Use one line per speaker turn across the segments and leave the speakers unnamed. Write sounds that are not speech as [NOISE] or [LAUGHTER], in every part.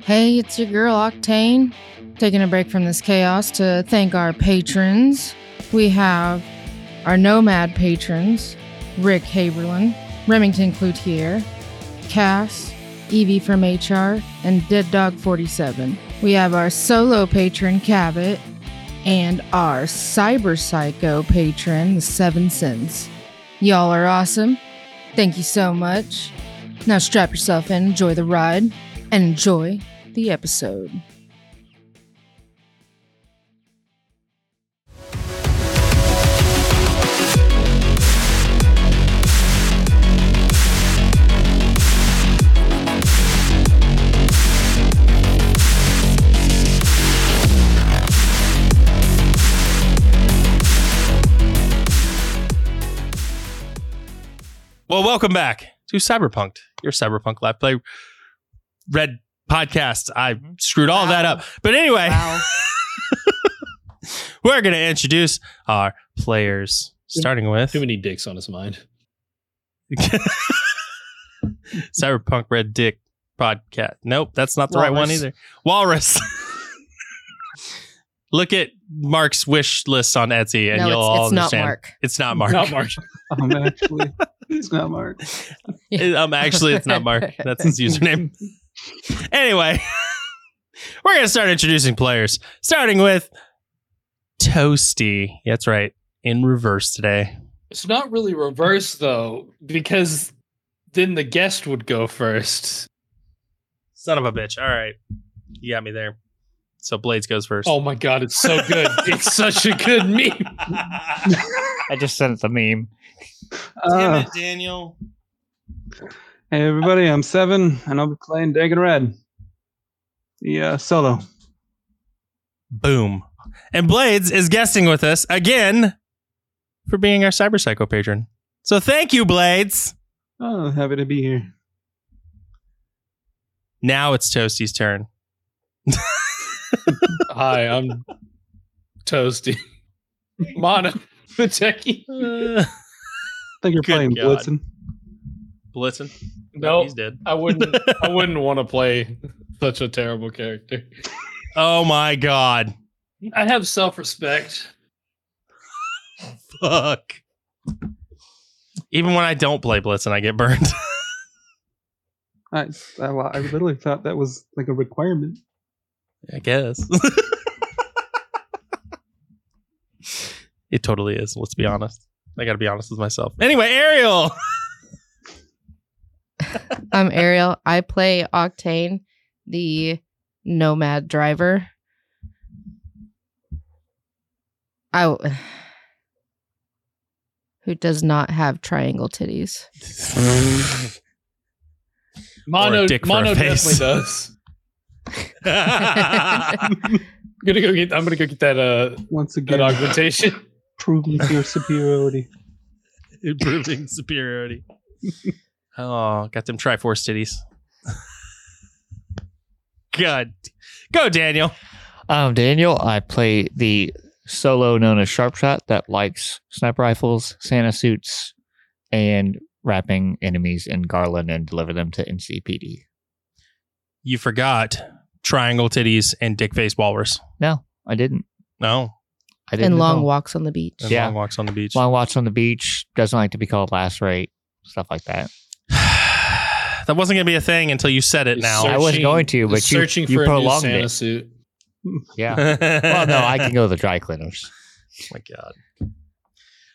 Hey, it's your girl Octane. Taking a break from this chaos to thank our patrons. We have our Nomad patrons Rick Haberlin, Remington Cloutier, Cass, Evie from HR, and Dead Dog 47. We have our solo patron Cabot and our Cyber Psycho patron, the Seven Sins. Y'all are awesome. Thank you so much. Now strap yourself in, enjoy the ride, and enjoy the episode.
Well, welcome back to Cyberpunk, your Cyberpunk Live Play Red podcast. I screwed all that up. But anyway, [LAUGHS] we're going to introduce our players, starting with
Too many dicks on his mind. [LAUGHS]
Cyberpunk Red Dick podcast. Nope, that's not the right one either. Walrus. [LAUGHS] Look at Mark's wish list on Etsy, and
no,
you'll all
it's, it's not. Mark.
It's not Mark.
Not Mark.
Um, actually, it's not Mark. [LAUGHS]
It- um, actually, it's not Mark. [LAUGHS] That's his username. anyway, [LAUGHS] we're gonna start introducing players, starting with Toasty. That's right, in reverse today.
It's not really reverse though, because then the guest would go first.
Son of a bitch. All right, you got me there. So Blades goes first.
Oh my god, it's so good. it's such a good meme.
I just sent the meme.
Damn
Uh,
it, Daniel.
Hey, everybody, I'm Seven, and I'll be playing Dagen Red. The uh, solo.
Boom. And Blades is guesting with us again for being our Cyber Psycho patron. So thank you, Blades.
Oh, happy to be here.
Now it's Toasty's turn. [LAUGHS]
Hi, I'm Toasty. [LAUGHS] Mono Mateki.
Uh, [LAUGHS]
I think you're
Good
playing
God.
Blitzen.
Blitzen.
No,
he's dead.
I wouldn't I [LAUGHS] wouldn't want to play such a terrible character.
Oh my god.
I have self-respect.
Fuck. Even when I don't play Blitzen, I get burned. [LAUGHS]
I, I, I literally thought that was like a requirement.
I guess. [LAUGHS] it totally is. Let's be honest. I got to be honest with myself. Anyway, Ariel. [LAUGHS]
I'm Ariel. I play Octane, the nomad driver. I [SIGHS] who does not have triangle titties. [LAUGHS]
Mono
dick for a
Mono
face.
definitely does. I'm [LAUGHS] gonna go get I'm gonna go get that uh
Once
that
again,
augmentation.
proving your superiority.
Improving superiority. Oh, got them Triforce titties. God. Go, Daniel.
I'm Daniel. I play the solo known as Sharpshot that likes sniper rifles, Santa suits, and wrapping enemies in garland and deliver them to NCPD.
You forgot triangle titties and dick face walrus.
No, I didn't.
No.
I didn't.
And long
all.
walks on the beach.
And
Yeah.
long walks on the beach.
Long walks on the beach. Doesn't like to be called last rate Stuff like that.
That wasn't going to be a thing until you said it now.
I was going to, but you-
searching
you
for a new
prolonged
Santa
it.
suit.
Yeah. [LAUGHS] well, no, I can go to the dry cleaners.
my God.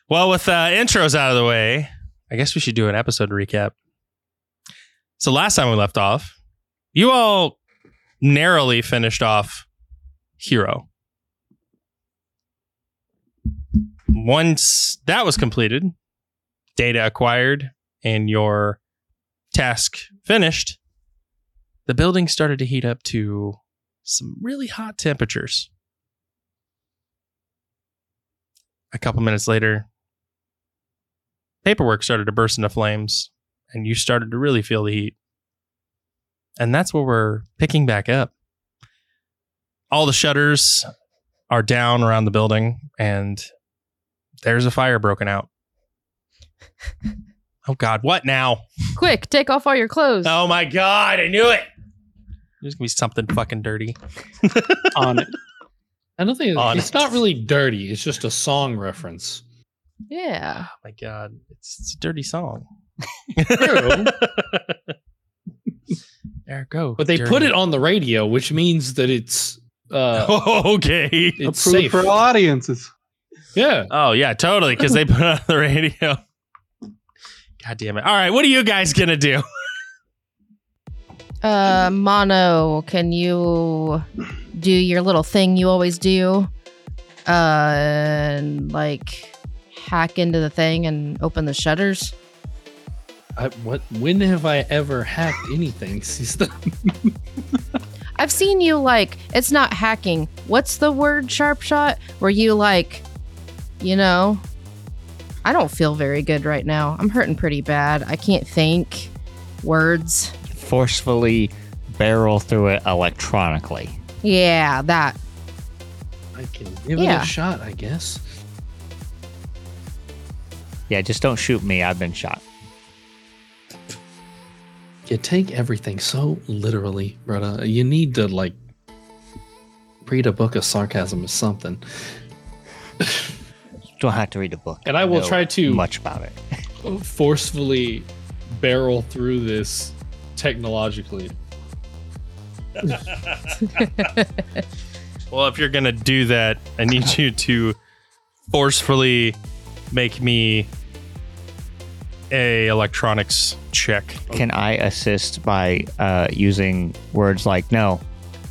Well, with uh, intros out of the way, I guess we should do an episode recap. So last time we left off, you all narrowly finished off Hero. Once that was completed, data acquired, and your task finished, the building started to heat up to some really hot temperatures. A couple minutes later, paperwork started to burst into flames, and you started to really feel the heat. And that's where we're picking back up. All the shutters are down around the building, and there's a fire broken out. [LAUGHS] Oh God, what now?
Quick, take off all your clothes.
Oh my God, I knew it. There's gonna be something fucking dirty. [LAUGHS]
On it.
I don't think
On
it's
it.
not really dirty. It's just a song reference.
Yeah.
Oh my God, it's, it's a dirty song.
True. [LAUGHS]
There, go.
But they
dirty.
put it on the radio, which means that it's uh [LAUGHS]
okay.
it's
Approved
safe.
for all audiences.
Yeah.
Oh yeah, totally. Because they put it on the radio. God damn it! All right, what are you guys gonna do? [LAUGHS]
Uh, Mono, can you do your little thing you always do? Uh, and like hack into the thing and open the shutters?
I, what? When have I ever hacked [LAUGHS] anything? Sister? [LAUGHS]
I've seen you like, it's not hacking. What's the word sharp shot? Where you like, you know, I don't feel very good right now. I'm hurting pretty bad. I can't think words.
Forcefully barrel through it electronically.
Yeah, that.
I can give it a shot, I guess.
Yeah, just don't shoot me. I've been shot.
You take everything so literally, brother. You need to like read a book of sarcasm or something. [LAUGHS]
Don't have to read the book.
And I will
know
try to-
much about it. [LAUGHS]
Forcefully barrel through this technologically. [LAUGHS]
Well, if you're gonna do that, I need you to forcefully make me a electronics check.
Can I assist by uh, using words like "no"?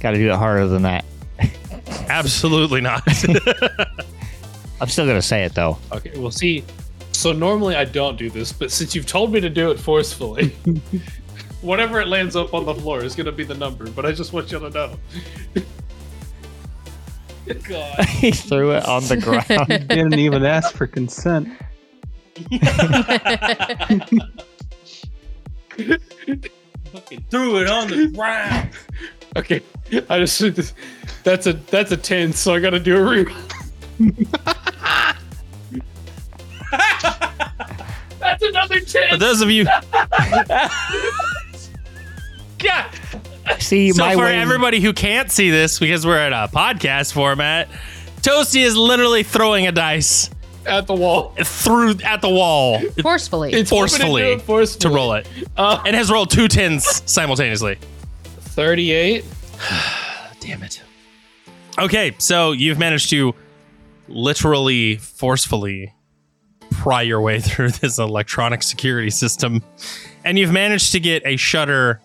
Got to do it harder than that.
Absolutely not. [LAUGHS]
I'm still gonna say it though.
Okay, well, see. So normally I don't do this, but since you've told me to do it forcefully, [LAUGHS] whatever it lands up on the floor is going to be the number. But I just want you to know. God. [LAUGHS]
he threw it on the [LAUGHS] ground.
Didn't even ask for consent.
Fucking threw it on the ground.
Okay, I just that's a that's a ten, so I got to do a re. [LAUGHS] that's another
For those of you, [LAUGHS] God.
See,
So
my
for
way.
everybody who can't see this because we're at a podcast format, Toasty is literally throwing a dice
at the wall.
through at the wall
Forcefully.
It's
Forcefully
to forcefully.
to roll it,
Uh,
and has rolled two tens simultaneously.
Thirty-eight. [SIGHS]
Damn it. Okay, so you've managed to literally forcefully pry your way [LAUGHS] through this electronic security system, and you've managed to get a shutter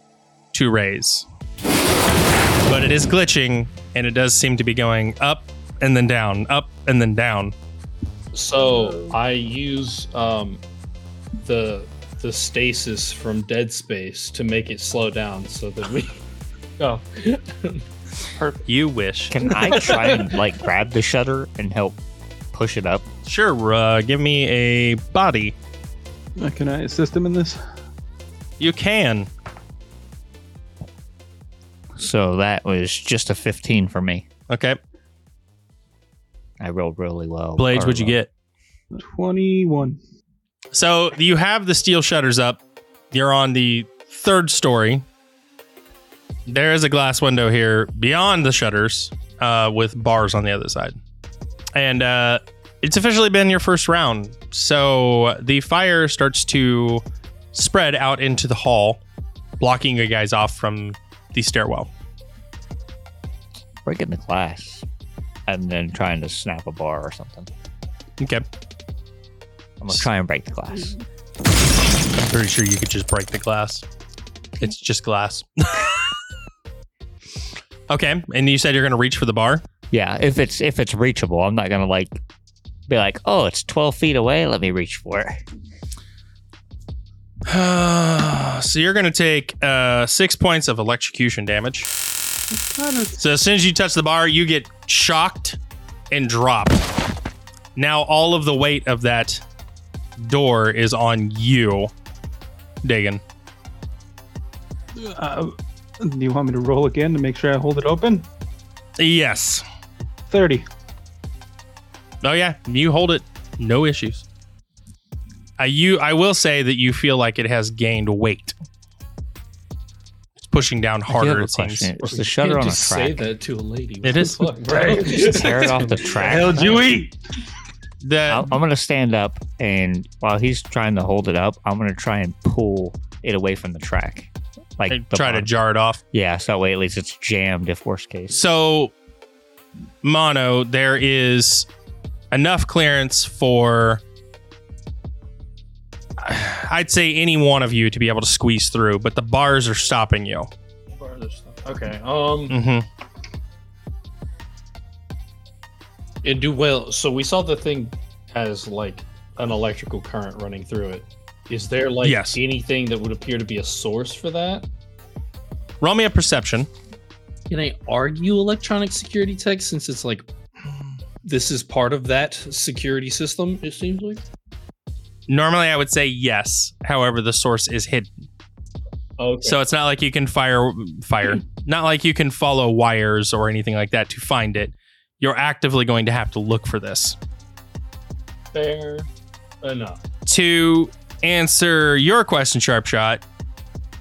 to raise. But it is glitching, and it does seem to be going up and then down, up and then down.
So I use um, the the stasis from Dead Space to make it slow down so that we. [LAUGHS] Oh,
You wish.
Can I try and like grab the shutter and help push it up?
Sure, uh, give me a body.
Uh, Can I assist him in this?
You can.
So that was just a 15 for me.
Okay.
I rolled really well.
Blades, what'd you get?
21.
So you have the steel shutters up. You're on the third story. There is a glass window here beyond the shutters uh, with bars on the other side. And uh, it's officially been your first round. So the fire starts to spread out into the hall, blocking you guys off from the stairwell.
Breaking the glass and then trying to snap a bar or something.
Okay.
I'm gonna try and break the glass.
I'm pretty sure you could just break the glass. It's just glass. [LAUGHS] okay. And you said you're going to reach for the bar?
Yeah, if it's if it's reachable, I'm not gonna like be like, oh, it's 12 feet away. Let me reach for it. [SIGHS]
so you're going to take uh, six points of electrocution damage. So as soon as you touch the bar, you get shocked and dropped. Now all of the weight of that door is on you, Dagen.
Uh, do you want me to roll again to make sure I hold it open?
Yes.
30.
Oh yeah, you hold it, no issues. Uh, you, I will say that you feel like it has gained weight. It's pushing down
I do have
harder.
a
It seems.
question. Is
You
the shutter
can't
on a
just say that to a lady.
It
What
is.
the fuck, bro?
Right. [LAUGHS]
Just tear it off the track.
Hell'd you eat?
The
I'm, I'm gonna stand up, and while he's trying to hold it up, I'm gonna try and pull it away from the track. Like the
try to jar it off.
yeah, so that way at least it's jammed. If worst case,
So, mono, there is enough clearance for [SIGHS] I'd say any one of you to be able to squeeze through, but the bars are stopping you.
Okay. Um.
Mm-hmm.
And do well. So we saw the thing has like an electrical current running through it. Is there like
Yes.
anything that would appear to be a source for that?
Roll me a perception.
Can I argue electronic security tech since it's like this is part of that security system? It seems like.
Normally, I would say yes. However, the source is hidden,
Okay.
so it's not like you can fire fire. [LAUGHS] not like you can follow wires or anything like that to find it. You're actively going to have to look for this.
fair enough.
to answer your question, Sharpshot,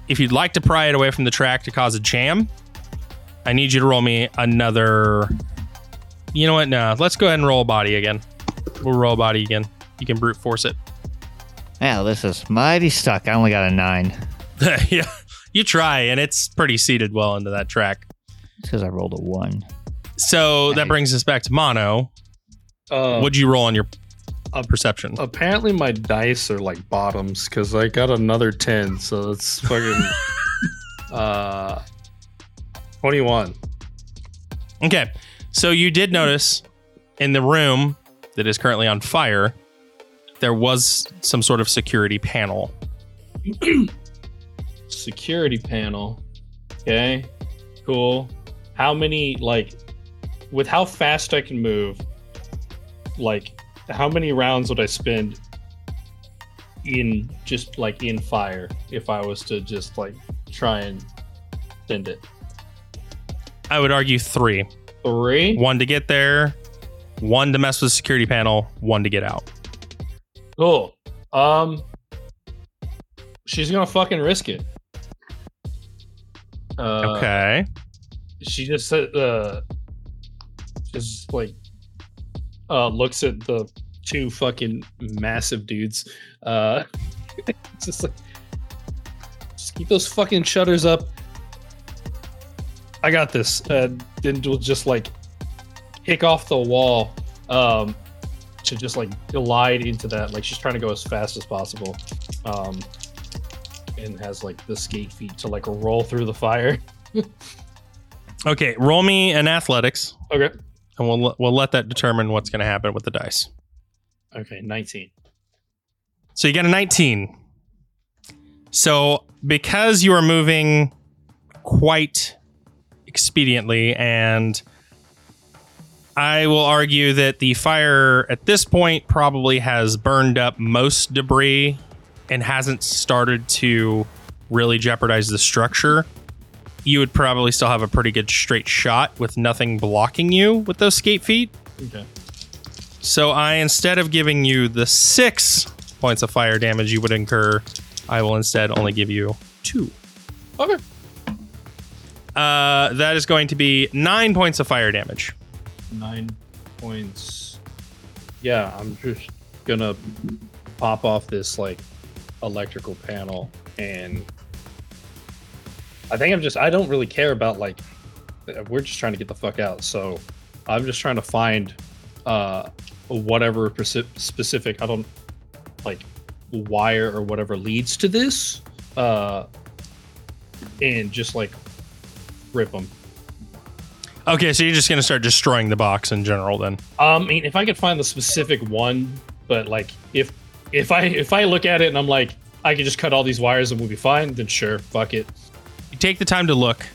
if you'd like to pry it away from the track to cause a jam, I need you to roll me another. You know what? No, let's go ahead and roll a body again. We'll roll a body again. You can brute force it.
yeah, this is mighty stuck. I only got a nine [LAUGHS]
yeah, you try, and it's pretty seated well into that track.
because I rolled a one.
So that brings us back to mono.
Uh,
What'd you roll on your
Uh,
perception?
apparently my dice are like bottoms because I got another ten, so it's fucking [LAUGHS] uh twenty-one.
Okay. So you did notice in the room that is currently on fire, there was some sort of security panel. [CLEARS THROAT]
security panel. Okay, cool. How many like with how fast I can move? Like, how many rounds would I spend in just like in fire if I was to just like try and send it?
I would argue three.
Three.
One to get there, one to mess with the security panel, one to get out.
Cool. Um, she's gonna fucking risk it. Uh,
Okay.
she just said uh just like uh looks at the two fucking massive dudes uh [LAUGHS] just like just keep those fucking shutters up i got this and then we'll just like kick off the wall um to just like glide into that like she's trying to go as fast as possible um and has like the skate feet to like roll through the fire [LAUGHS]
Okay. Roll me an athletics,
okay
and we'll we'll let that determine what's going to happen with the dice.
Okay, 19.
So you get a 19. So because you are moving quite expediently, and I will argue that the fire at this point probably has burned up most debris and hasn't started to really jeopardize the structure. You would probably still have a pretty good straight shot with nothing blocking you with those skate feet.
Okay.
So I, instead of giving you the six points of fire damage you would incur, I will instead only give you two.
Okay.
Uh, that is going to be nine points of fire damage.
Nine points. Yeah, I'm just gonna pop off this like electrical panel and I think I'm just I don't really care about like we're just trying to get the fuck out. So I'm just trying to find uh whatever specific I don't like wire or whatever leads to this uh and just like rip them.
Okay, so you're just going to start destroying the box in general then.
Um, I mean, if I could find the specific one, but like if if I if I look at it and I'm like, I can just cut all these wires and we'll be fine, then sure, fuck it.
you take the time to look,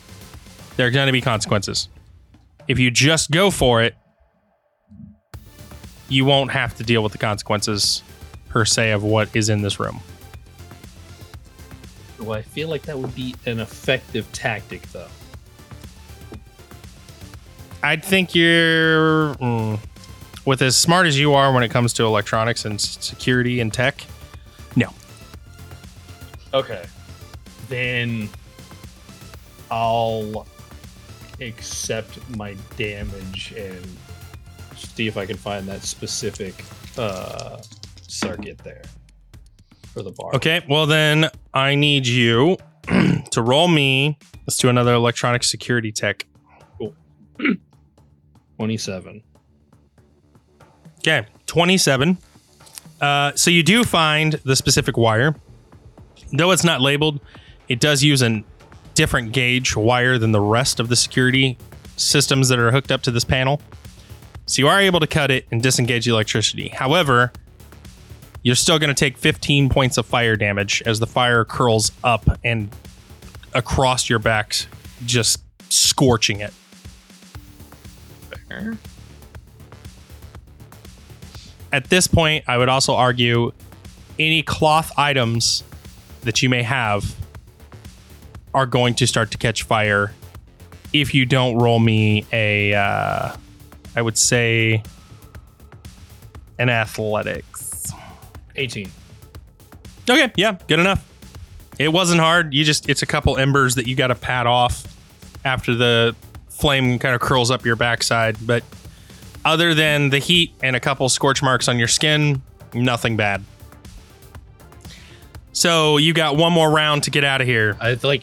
there are going to be consequences. If you just go for it, you won't have to deal with the consequences per se of what is in this room.
Well, I feel like that would be an effective tactic, though.
I think you're mm, with as smart as you are when it comes to electronics and s- security and tech. No,
Okay. Then I'll accept my damage and see if I can find that specific uh, circuit there for the bar.
Okay, well then I need you [CLEARS THROAT] to roll me. Let's do another electronic security tech. [CLEARS THROAT]
27.
Okay, 27. Uh, so you do find the specific wire. Though it's not labeled, it does use a different gauge wire than the rest of the security systems that are hooked up to this panel. So you are able to cut it and disengage the electricity. However, you're still going to take 15 points of fire damage as the fire curls up and across your back, just scorching it. At this point, I would also argue any cloth items that you may have are going to start to catch fire if you don't roll me a, uh, I would say, an athletics.
18.
Okay, yeah, good enough. It wasn't hard. You just it's a couple embers that you got to pat off after the flame kind of curls up your backside, but other than the heat and a couple scorch marks on your skin, nothing bad. So you got one more round to get out of here.
I like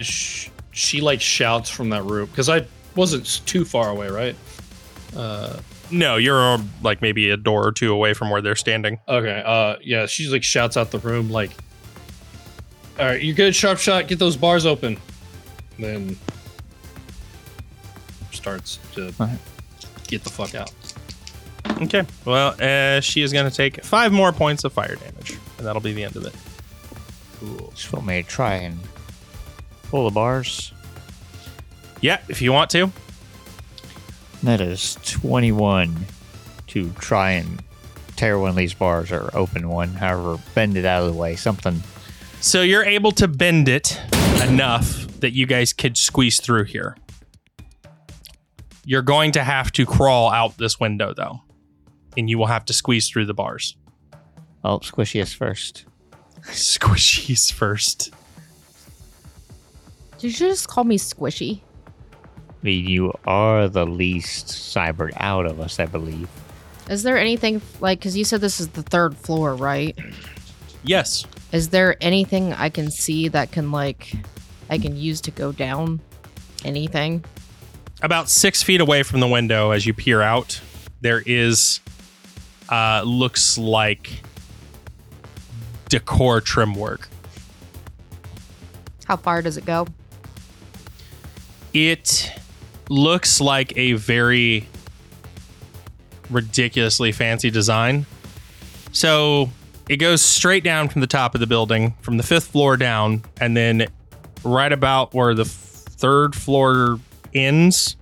sh- she like shouts from that room because I wasn't too far away, right? Uh,
No, you're uh, like maybe a door or two away from where they're standing.
okay. Uh, yeah, she's like shouts out the room like, "All right, you good, sharp shot? Get those bars open." Then starts to
Alright.
get the fuck out.
Okay. Well, uh, she is going to take five more points of fire damage, and that'll be the end of it.
Cool.
Just want me to try and pull the bars.
Yeah, if you want to.
That is 21 to try and tear one of these bars or open one, however, bend it out of the way. Something.
So you're able to bend it enough that you guys could squeeze through here. You're going to have to crawl out this window though. And you will have to squeeze through the bars.
Oh, squishiest first. [LAUGHS]
Squishies first.
Did you just call me squishy?
I mean, you are the least cybered out of us, I believe.
Is there anything like because you said this is the third floor, right?
Yes.
Is there anything I can see that can like I can use to go down? Anything?
About six feet away from the window as you peer out, there is uh looks like decor trim work.
How far does it go?
it looks like a very ridiculously fancy design. So it goes straight down from the top of the building, from the fifth floor down, and then right about where the third floor ends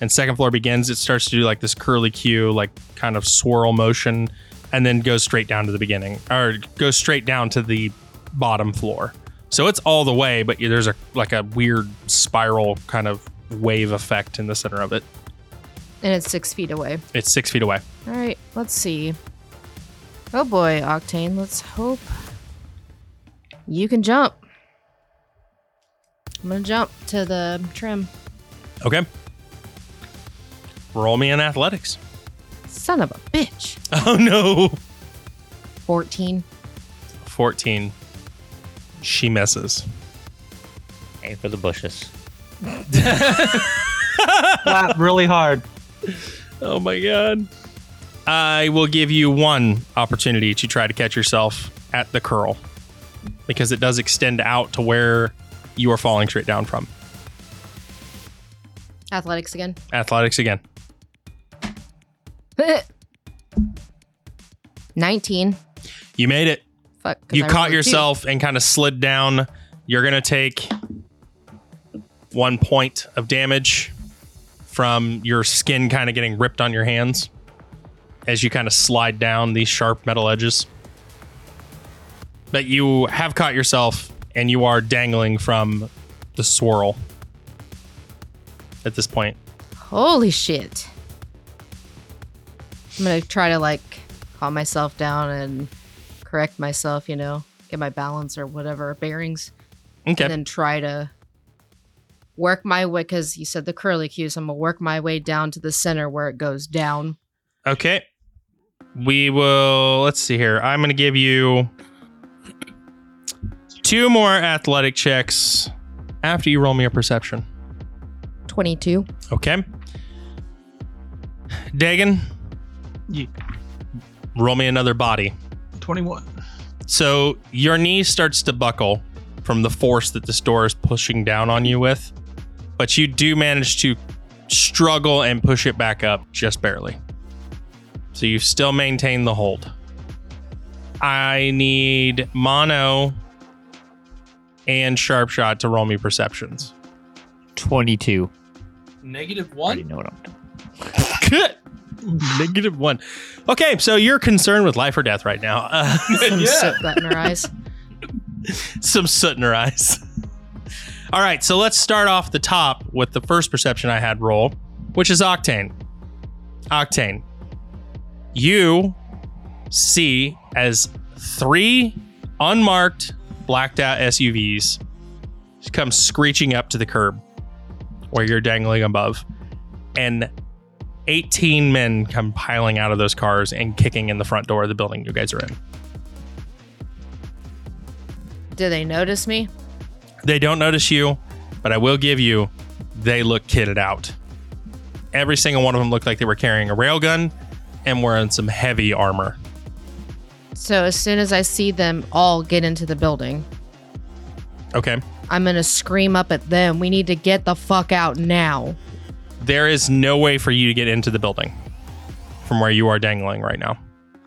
and second floor begins, it starts to do like this curly Q, like kind of swirl motion, and then goes straight down to the beginning, or goes straight down to the bottom floor. So it's all the way, but there's a like a weird spiral kind of wave effect in the center of it.
And it's six feet away.
It's six feet away.
All right, let's see. Oh boy, Octane, let's hope you can jump. I'm gonna jump to the trim.
Okay. Roll me in athletics.
Son of a bitch. [LAUGHS]
Oh no.
14.
14. She misses.
Aim for the bushes. [LAUGHS]
Clap really hard.
Oh my god. I will give you one opportunity to try to catch yourself at the curl because it does extend out to where you are falling straight down from.
Athletics again.
Athletics again. [LAUGHS]
19.
You made it.
Fuck.
you
I
caught yourself and kind of slid down. You're gonna take one point of damage from your skin kind of getting ripped on your hands as you kind of slide down these sharp metal edges. But you have caught yourself and you are dangling from the swirl at this point.
Holy shit. I'm gonna try to like calm myself down and correct myself, you know, get my balance or whatever bearings,
Okay.
and then try to work my way because you said the curly cues. I'm gonna work my way down to the center where it goes down.
Okay. We will, let's see here. I'm going to give you two more athletic checks after you roll me a perception.
22.
Okay. Dagen,
Yeah.
roll me another body.
21.
So your knee starts to buckle from the force that this door is pushing down on you with, but you do manage to struggle and push it back up just barely. So you still maintain the hold. I need Mono and Sharp Shot to roll me perceptions.
22.
Negative
Already
one.
know what I'm doing.
Good. [LAUGHS] Negative one. Okay, so you're concerned with life or death right now. Uh, [LAUGHS]
Some
Yeah.
soot in her eyes. [LAUGHS]
some soot in her eyes. All right, so let's start off the top with the first perception I had roll, which is Octane. Octane, you see as three unmarked, blacked out SUVs come screeching up to the curb where you're dangling above, and 18 men come piling out of those cars and kicking in the front door of the building you guys are in.
Do they notice me?
They don't notice you, but I will give you, they look kitted out. Every single one of them looked like they were carrying a railgun and wearing some heavy armor.
So as soon as I see them all get into the building,
Okay.
I'm gonna scream up at them. We need to get the fuck out now.
There is no way for you to get into the building from where you are dangling right now.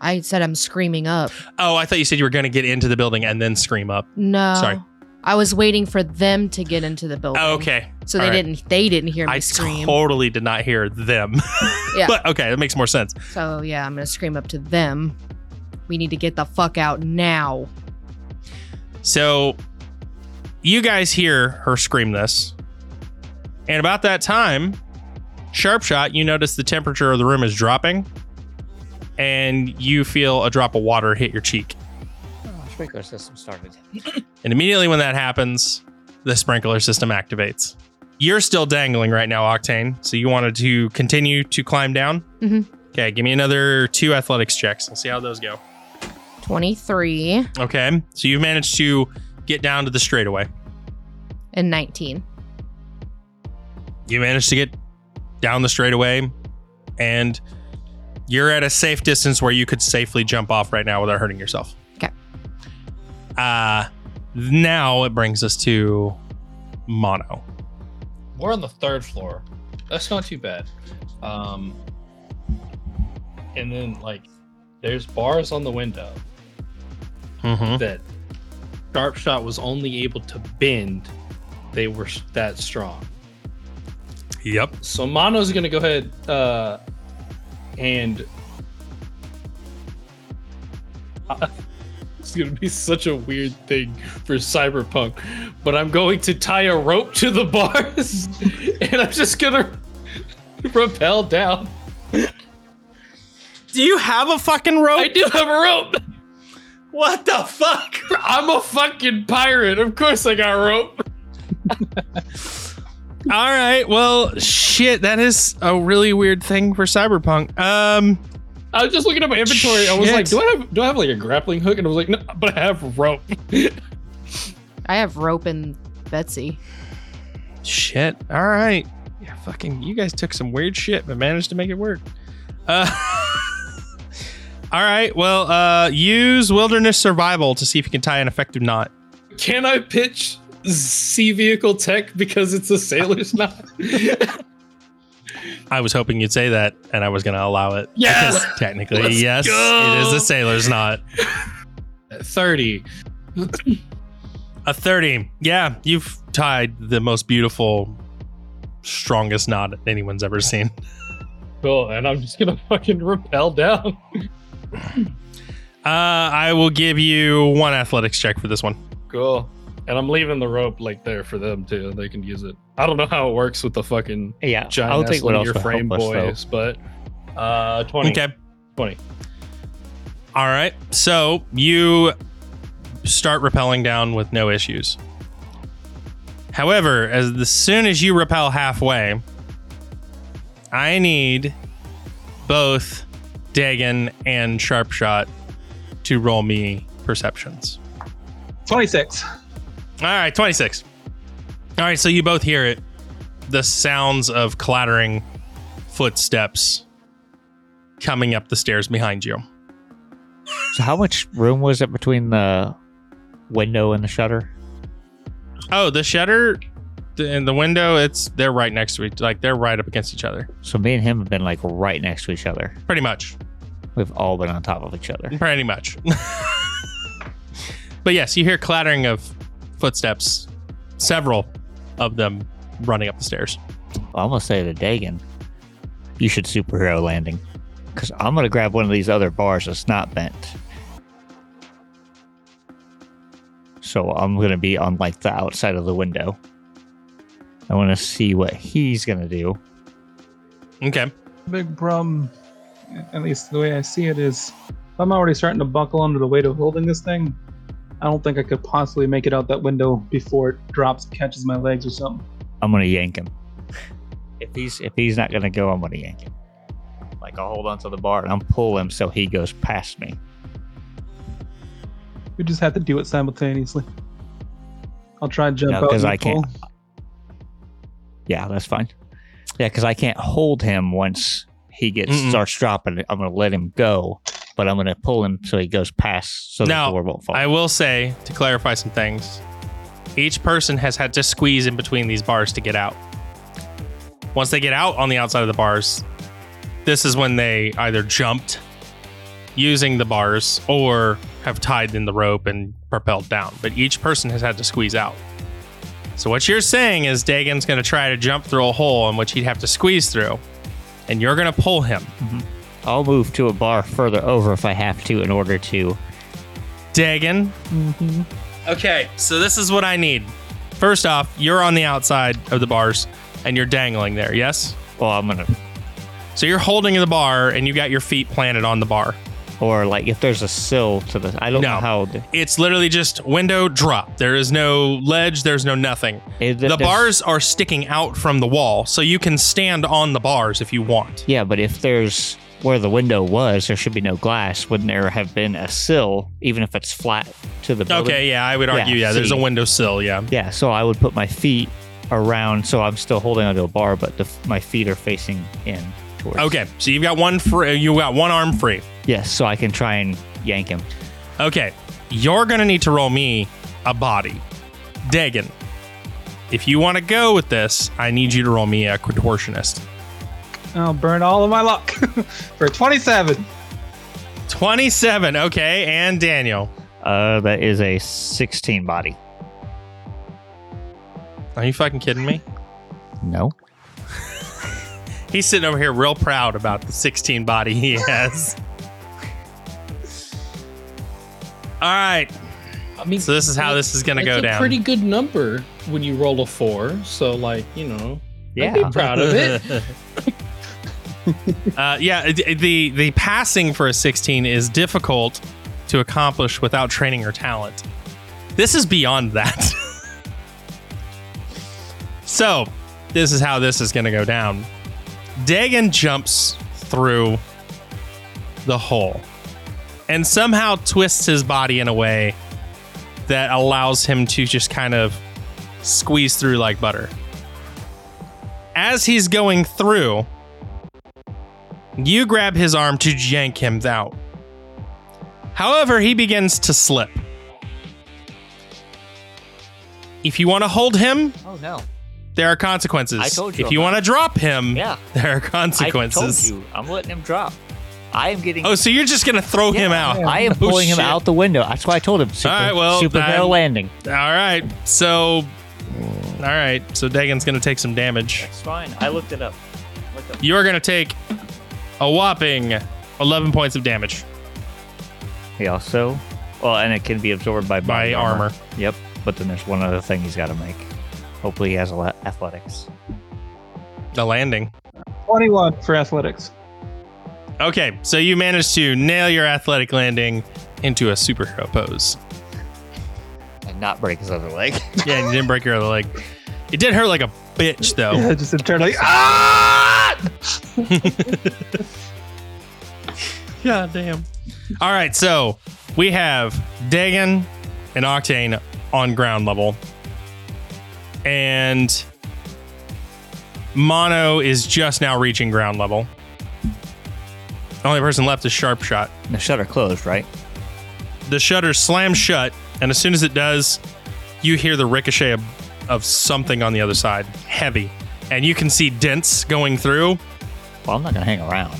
I said I'm screaming up.
Oh, I thought you said you were going to get into the building and then scream up.
No.
Sorry.
I was waiting for them to get into the building.
Oh, okay.
So they
right.
didn't they didn't hear me
I
scream.
totally did not hear them. [LAUGHS]
Yeah.
but okay, that makes more sense.
so yeah, I'm gonna scream up to them. We need to get the fuck out now.
So you guys hear her scream this. And about that time, sharp shot, you notice the temperature of the room is dropping. And you feel a drop of water hit your cheek.
Oh, sprinkler system started.
And immediately when that happens, the sprinkler system activates. You're still dangling right now, Octane. So you wanted to continue to climb down?
Mhm.
Okay, give me another two athletics checks. We'll see how those go.
23
Okay, so you've managed to get down to the straightaway.
and 19.
You managed to get down the straightaway, and you're at a safe distance where you could safely jump off right now without hurting yourself.
Okay.
Uh, now it brings us to Mono.
We're on the third floor. That's not too bad. Um, and then like, there's bars on the window
Mm-hmm.
that Sharp Shot was only able to bend. They were that strong.
Yep.
So Mono's gonna go ahead uh, and [LAUGHS] it's gonna be such a weird thing for Cyberpunk, but I'm going to tie a rope to the bars [LAUGHS] and I'm just gonna [LAUGHS] rappel down.
Do you have a fucking rope?
I do have a rope.
What the fuck?
I'm a fucking pirate. Of course I got rope. [LAUGHS]
All right. Well, shit. That is a really weird thing for Cyberpunk. Um.
I was just looking at my inventory. I was
Shit.
like, do I have do I have like a grappling hook? And I was like, no, but I have rope.
I have rope and Betsy.
Shit. All right. Yeah. Fucking. You guys took some weird shit, but managed to make it work. Uh. [LAUGHS] all right. Well. Uh. Use wilderness survival to see if you can tie an effective knot.
Can I pitch sea vehicle tech because it's a sailor's [LAUGHS] knot?
I was hoping you'd say that, and I was going to allow it.
Yes!
Technically,
Let's
yes,
go!
it is a sailor's knot.
30.
A 30. Yeah, you've tied the most beautiful, strongest knot anyone's ever seen.
Cool. And I'm just gonna fucking rappel down. [CLEARS THROAT]
Uh, I will give you one athletics check for this one.
Cool. And I'm leaving the rope like there for them too. They can use it. I don't know how it works with the fucking
Yeah,
giant
I'll take what else
your frame
help us,
boys, but uh 20.
Okay.
20.
All right. So you start rappelling down with no issues. However, as, as soon as you rappel halfway, I need both Dagen and Sharpshot to roll me perceptions.
26.
All right, 26. All right, so you both hear it. The sounds of clattering footsteps coming up the stairs behind you.
So how much room was it between the window and the shutter?
Oh, the shutter and the window, it's they're right next to each like they're right up against each other.
So me and him have been like right next to each other.
Pretty much.
We've all been on top of each other.
Pretty much. [LAUGHS] but yes, you hear clattering of footsteps, several of them running up the stairs.
I'm gonna say to Dagen, you should superhero landing, because I'm gonna grab one of these other bars that's not bent. So I'm gonna be on like the outside of the window. I want to see what he's gonna do.
Okay.
Big problem, at least the way I see it, is if I'm already starting to buckle under the weight of holding this thing, I don't think I could possibly make it out that window before it drops catches my legs or something.
I'm gonna yank him. If he's if he's not gonna go, I'm gonna yank him. Like I'll hold onto the bar and I'll pull him so he goes past me.
We just have to do it simultaneously. I'll try and jump
No,
out.
'cause
and
I can't-
pull.
Yeah, that's fine. Yeah, because I can't hold him once he gets
Mm-mm.
starts dropping. I'm gonna let him go, but I'm gonna pull him so he goes past so
Now,
the door won't fall.
I will say to clarify some things. Each person has had to squeeze in between these bars to get out. Once they get out on the outside of the bars, this is when they either jumped using the bars or have tied in the rope and propelled down. But each person has had to squeeze out. So what you're saying is Dagen's going to try to jump through a hole in which he'd have to squeeze through, and you're going to pull him. Mm-hmm.
I'll move to a bar further over if I have to in order to.
Dagen. Mm-hmm. Okay, so this is what I need. First off, you're on the outside of the bars and you're dangling there, yes?
Well, I'm gonna,
So you're holding the bar and you got your feet planted on the bar.
Or like if there's a sill to the. I don't
No.
know how.
It's literally just window drop. There is no ledge, there's no nothing.
it-
The bars are sticking out from the wall, so you can stand on the bars if you want.
Yeah, but if there's where the window was, there should be no glass. Wouldn't there have been a sill, even if it's flat to the building?
Okay, yeah, I would argue,
Yeah,
yeah, there's a
see.
windowsill, yeah.
Yeah, so I would put my feet around, so I'm still holding onto a bar, but the, my feet are facing in. Towards.
Okay, so you've got one free, you got one arm free.
Yes, so I can try and yank him.
Okay, you're gonna need to roll me a body. Dagen, if you want to go with this, I need you to roll me a contortionist.
I'll burn all of my luck [LAUGHS] for 27.
27, okay, and Daniel.
Uh, that is a 16 body.
Are you fucking kidding me?
No. [LAUGHS]
He's sitting over here real proud about the 16 body he has. All right,
I mean,
so this is how this is gonna go down.
pretty good number when you roll a four. So, like, you know, yeah, I'd
Yeah.
be proud of it. [LAUGHS] [LAUGHS]
uh, yeah, the, the the passing for a 16 is difficult to accomplish without training or talent. This is beyond that. [LAUGHS] so, this is how this is going to go down. Dagen jumps through the hole and somehow twists his body in a way that allows him to just kind of squeeze through like butter. As he's going through, you grab his arm to yank him out. However, he begins to slip. If you want to hold him,
Oh no.
there are consequences.
I told you
if you want to drop him,
Yeah.
there are consequences.
I told you. I'm letting him drop. I am getting.
Oh, so you're just gonna throw him out?
I am [LAUGHS]
Oh,
pulling him out the window. That's why I told him. Super,
All right, well,
super
then-
barrel landing.
All right. So, all right. So Dagen's gonna take some damage.
It's fine. I looked it up. Looked up.
You are gonna take a whopping 11 points of damage
He also, well, and it can be absorbed by
by
body
armor.
Yep. But then there's one other thing he's got to make. Hopefully, he has a lot athletics.
The landing.
21 for athletics.
Okay, so you managed to nail your athletic landing into a superhero pose.
And not break his other leg. [LAUGHS]
Yeah, and you didn't break your other leg. It did hurt like a bitch, though.
Yeah, just internally. Ah! [LAUGHS]
God damn. All right, so we have Dagen and Octane on ground level. And Mono is just now reaching ground level. The only person left is Sharp Shot.
the shutter closed, right?
The shutter slams shut, and as soon as it does, you hear the ricochet of, of something on the other side. Heavy. And you can see dents going through.
Well, I'm not going to hang around.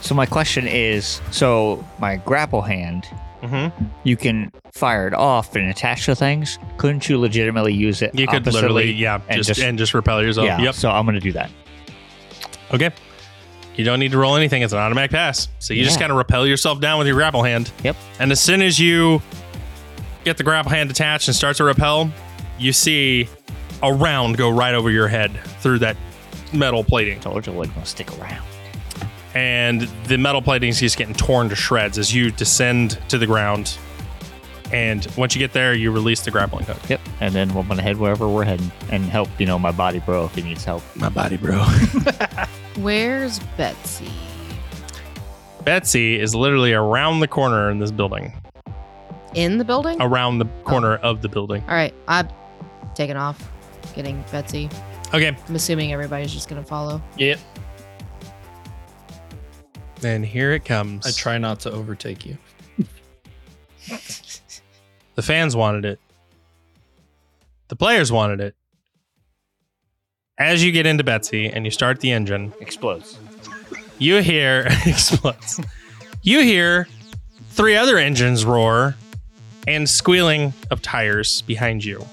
So my question is, so my grapple hand,
Mm-hmm.
you can fire it off and attach to things. Couldn't you legitimately use it?
You could literally, yeah,
and
just,
just-
and just repel yourself.
yeah.
Yep.
So I'm going to do that.
Okay. You don't need to roll anything. It's an automatic pass. So you just kind of repel yourself down with your grapple hand.
Yep.
And as soon as you get the grapple hand attached and start to repel, you see a round go right over your head through that metal plating.
Told you I wasn't going to stick around.
And the metal plating is just getting torn to shreds as you descend to the ground. And once you get there, you release the grappling hook.
Yep. And then we're going to head wherever we're heading and help, you know, my body bro if he needs help.
My body, bro. [LAUGHS]
Where's Betsy?
Betsy is literally around the corner in this building.
In the building?
Around the oh. corner of the building.
All right, I'm taking off, getting Betsy.
Okay.
I'm assuming everybody's just gonna follow.
Yep.
And here it comes.
I try not to overtake you. [LAUGHS]
The fans wanted it. The players wanted it. As you get into Betsy and you start the engine,
Explodes.
you hear [LAUGHS] explodes. You hear three other engines roar and squealing of tires behind you.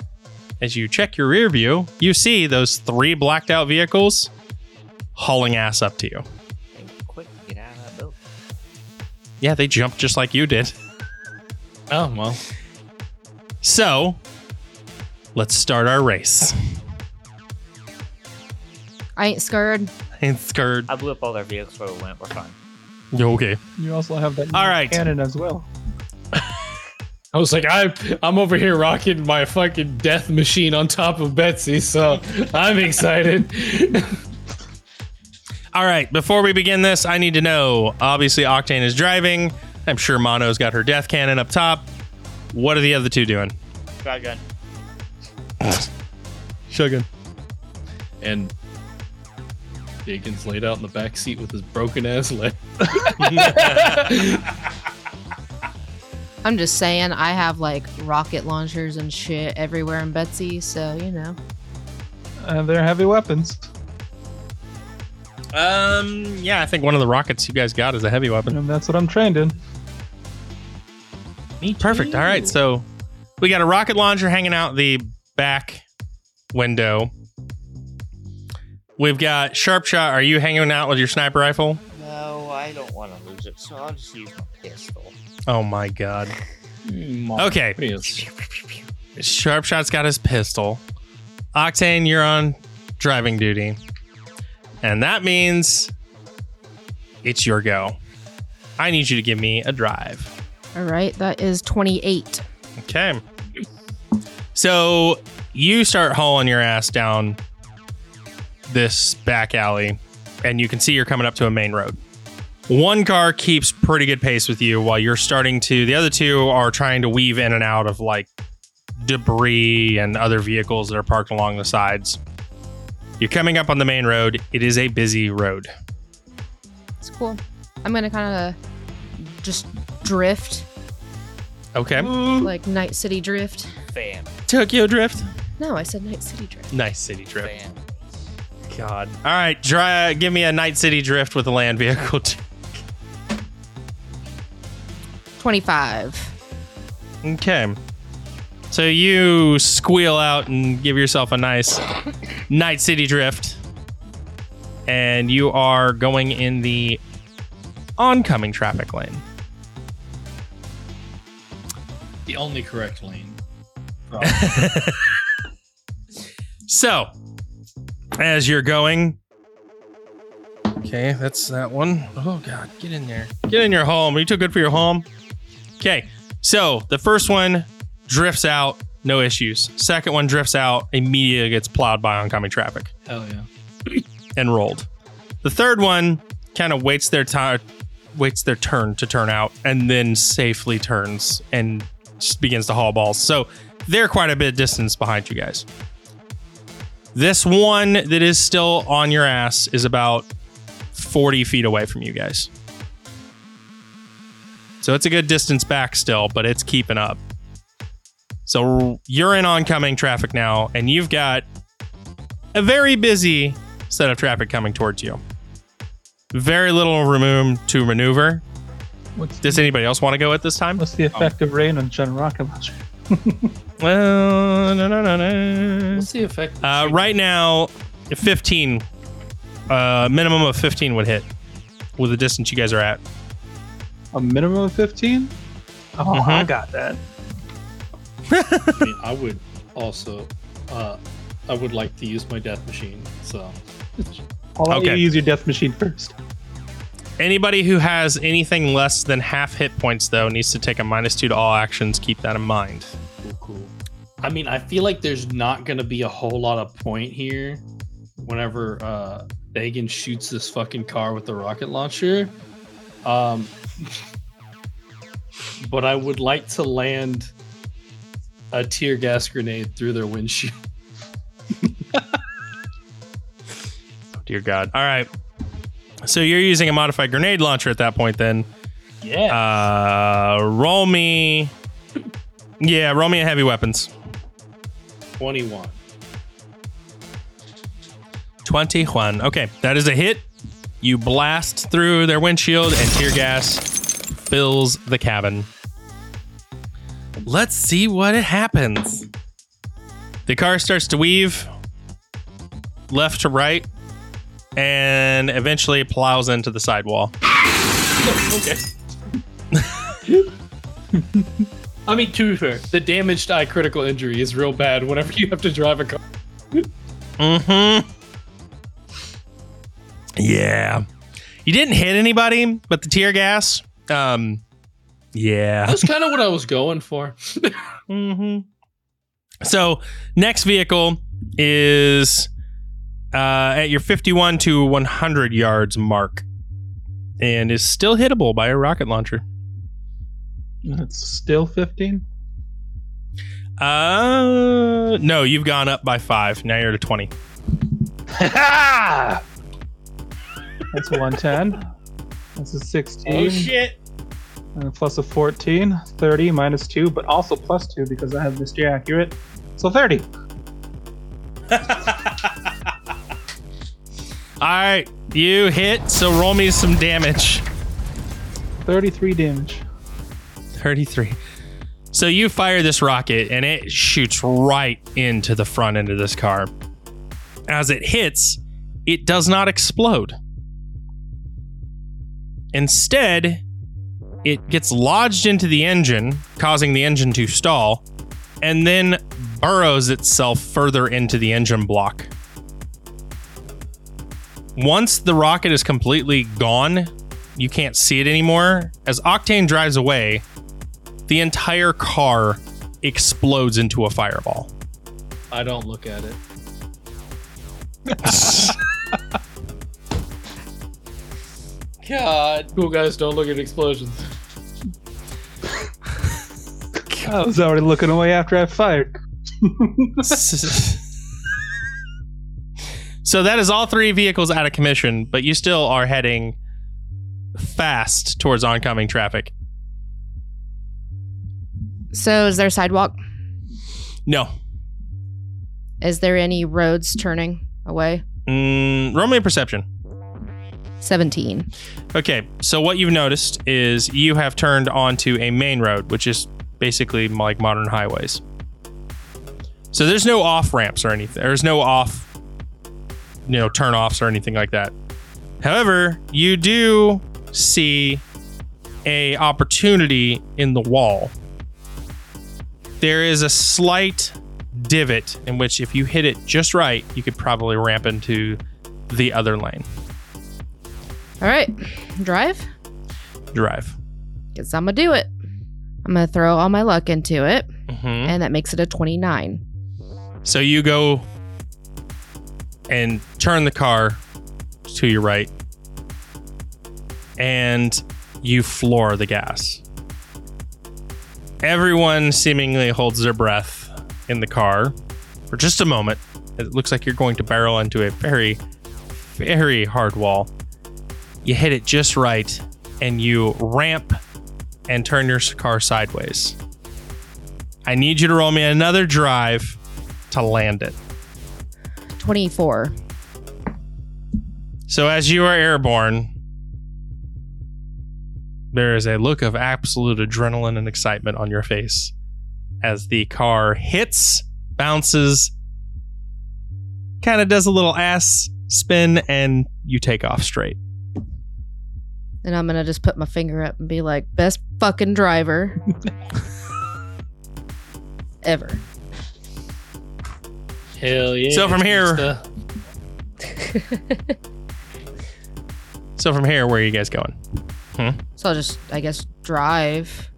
As you check your rear view, you see those three blacked out vehicles hauling ass up to you.
Quick, get out of that boat.
Yeah, they jumped just like you did.
Oh well.
So, let's start our race.
I ain't scared.
I ain't scared.
I blew up all their vehicles where we went. We're fine.
Okay.
You also have that
All right.
cannon as well. [LAUGHS]
I was like, I'm I'm over here rocking my fucking death machine on top of Betsy, so I'm excited. [LAUGHS]
All right, before we begin this, I need to know. Obviously, Octane is driving. I'm sure Mono's got her death cannon up top. What are the other two doing?
Shotgun. [LAUGHS]
Shotgun.
and Dagen's laid out in the back seat with his broken ass leg. [LAUGHS]
I'm just saying, I have like rocket launchers and shit everywhere in Betsy, so you know.
Uh, they're heavy weapons.
Um, yeah, I think one of the rockets you guys got is a heavy weapon.
And that's what I'm trained in. Me.
Perfect. All right, so we got a rocket launcher hanging out the back window. We've got sharp shot. Are you hanging out with your sniper rifle?
No, I don't want to lose it, so I'll just use my pistol.
Oh my god. Hmm, okay.
Yes.
Sharpshot's got his pistol. Octane, you're on driving duty. And that means it's your go. I need you to give me a drive.
All right, that is 28.
Okay. So you start hauling your ass down this back alley, and you can see you're coming up to a main road. One car keeps pretty good pace with you while you're starting to, the other two are trying to weave in and out of like debris and other vehicles that are parked along the sides. You're coming up on the main road. It is a busy road.
It's cool. I'm gonna kind of just drift,
Okay.
like Night City Drift.
Fan.
Tokyo Drift.
No, I said Night City Drift.
Nice city drift.
Fan.
God. All right, dry, give me a Night City Drift with a land vehicle. [LAUGHS]
25.
Okay. So you squeal out and give yourself a nice night city drift. And you are going in the oncoming traffic lane.
The only correct lane. [LAUGHS]
So, as you're going, okay, that's that one. Oh God, get in there, get in your home. Are you too good for your home? Okay, so the first one drifts out, no issues. Second one drifts out, immediately gets plowed by oncoming traffic
Hell yeah. [CLEARS THROAT]
and rolled. The third one kind of waits their time, waits their turn to turn out, and then safely turns and just begins to haul balls. So they're quite a bit of distance behind you guys. This one that is still on your ass is about 40 feet away from you guys. So it's a good distance back still, but it's keeping up. So you're in oncoming traffic now, and you've got a very busy set of traffic coming towards you. Very little room to maneuver.
What's,
Does anybody else want to go at this time?
what's the oh. effect of rain on Gen Rocket Launcher?
Well, no, no, no, no.
What's the effect?
Uh, right now, 15. Uh, minimum of 15 would hit with the distance you guys are at.
A minimum of 15? Oh, I
Mhm.
got that.
I, mean, I would also. Uh, I would like to use my death machine. So
I'll let
Okay.
you use your death machine first.
Anybody who has anything less than half hit points, though, needs to take a minus two to all actions. Keep that in mind.
cool, cool. I mean, I feel like there's not going to be a whole lot of point here whenever uh Dagen shoots this fucking car with the rocket launcher. Um, [LAUGHS] but I would like to land a tear gas grenade through their windshield. [LAUGHS]
Dear God. All right. So you're using a modified grenade launcher at that point, then.
Yeah.
Uh, roll me. Yeah, roll me a heavy weapons.
21.
21. Okay, that is a hit. You blast through their windshield, and tear gas fills the cabin. Let's see what happens. The car starts to weave left to right and eventually plows into the sidewall.
okay. [LAUGHS] I mean, to be fair, the damage to eye critical injury is real bad whenever you have to drive a car.
Mm-hmm. Yeah. You didn't hit anybody, but the tear gas, um, yeah.
That's kind of what I was going for. [LAUGHS]
Mm-hmm. So next vehicle is uh, at your 51 to 100 yards mark, and is still hittable by a rocket launcher.
It's still 15?
Uh, no, you've gone up by five. Now you're [LAUGHS] at a 20.
That's 110. That's a 16.
Oh, shit!
And plus a 14. 30 minus 2, but also plus 2 because I have Mr. Accurate. So 30. [LAUGHS]
All right, you hit. So roll me some damage.
33 damage.
33. So you fire this rocket and it shoots right into the front end of this car. As it hits, it does not explode. Instead, it gets lodged into the engine, causing the engine to stall, and then burrows itself further into the engine block. Once the rocket is completely gone, you can't see it anymore. As Octane drives away, the entire car explodes into a fireball.
I don't look at it. [LAUGHS] God. Cool guys don't look at explosions.
I was already looking away after I fired. [LAUGHS] [LAUGHS]
so that is all three vehicles out of commission, but you still are heading fast towards oncoming traffic.
So, is there a sidewalk?
No.
Is there any roads turning away?
Mm, roll me a perception.
17.
Okay, so what you've noticed is you have turned onto a main road, which is basically like modern highways. So there's no off ramps or anything. There's no off, you know, turn offs or anything like that. However, you do see a opportunity in the wall. There is a slight divot in which, if you hit it just right, you could probably ramp into the other lane.
All right, drive.
Drive.
Guess I'm going to do it. I'm going to throw all my luck into it,
hmm
and that makes it a 29.
So you go and turn the car to your right, and you floor the gas. Everyone seemingly holds their breath in the car for just a moment. It looks like you're going to barrel into a very, very hard wall. You hit it just right, and you ramp and turn your car sideways. I need you to roll me another drive to land it.
24.
So as you are airborne, there is a look of absolute adrenaline and excitement on your face as the car hits, bounces, kind of does a little ass spin, and you take off straight.
And I'm going to just put my finger up and be like, best fucking driver [LAUGHS] ever.
Hell yeah.
So from here- [LAUGHS] So from here, where are you guys going?
So I'll just, I guess, drive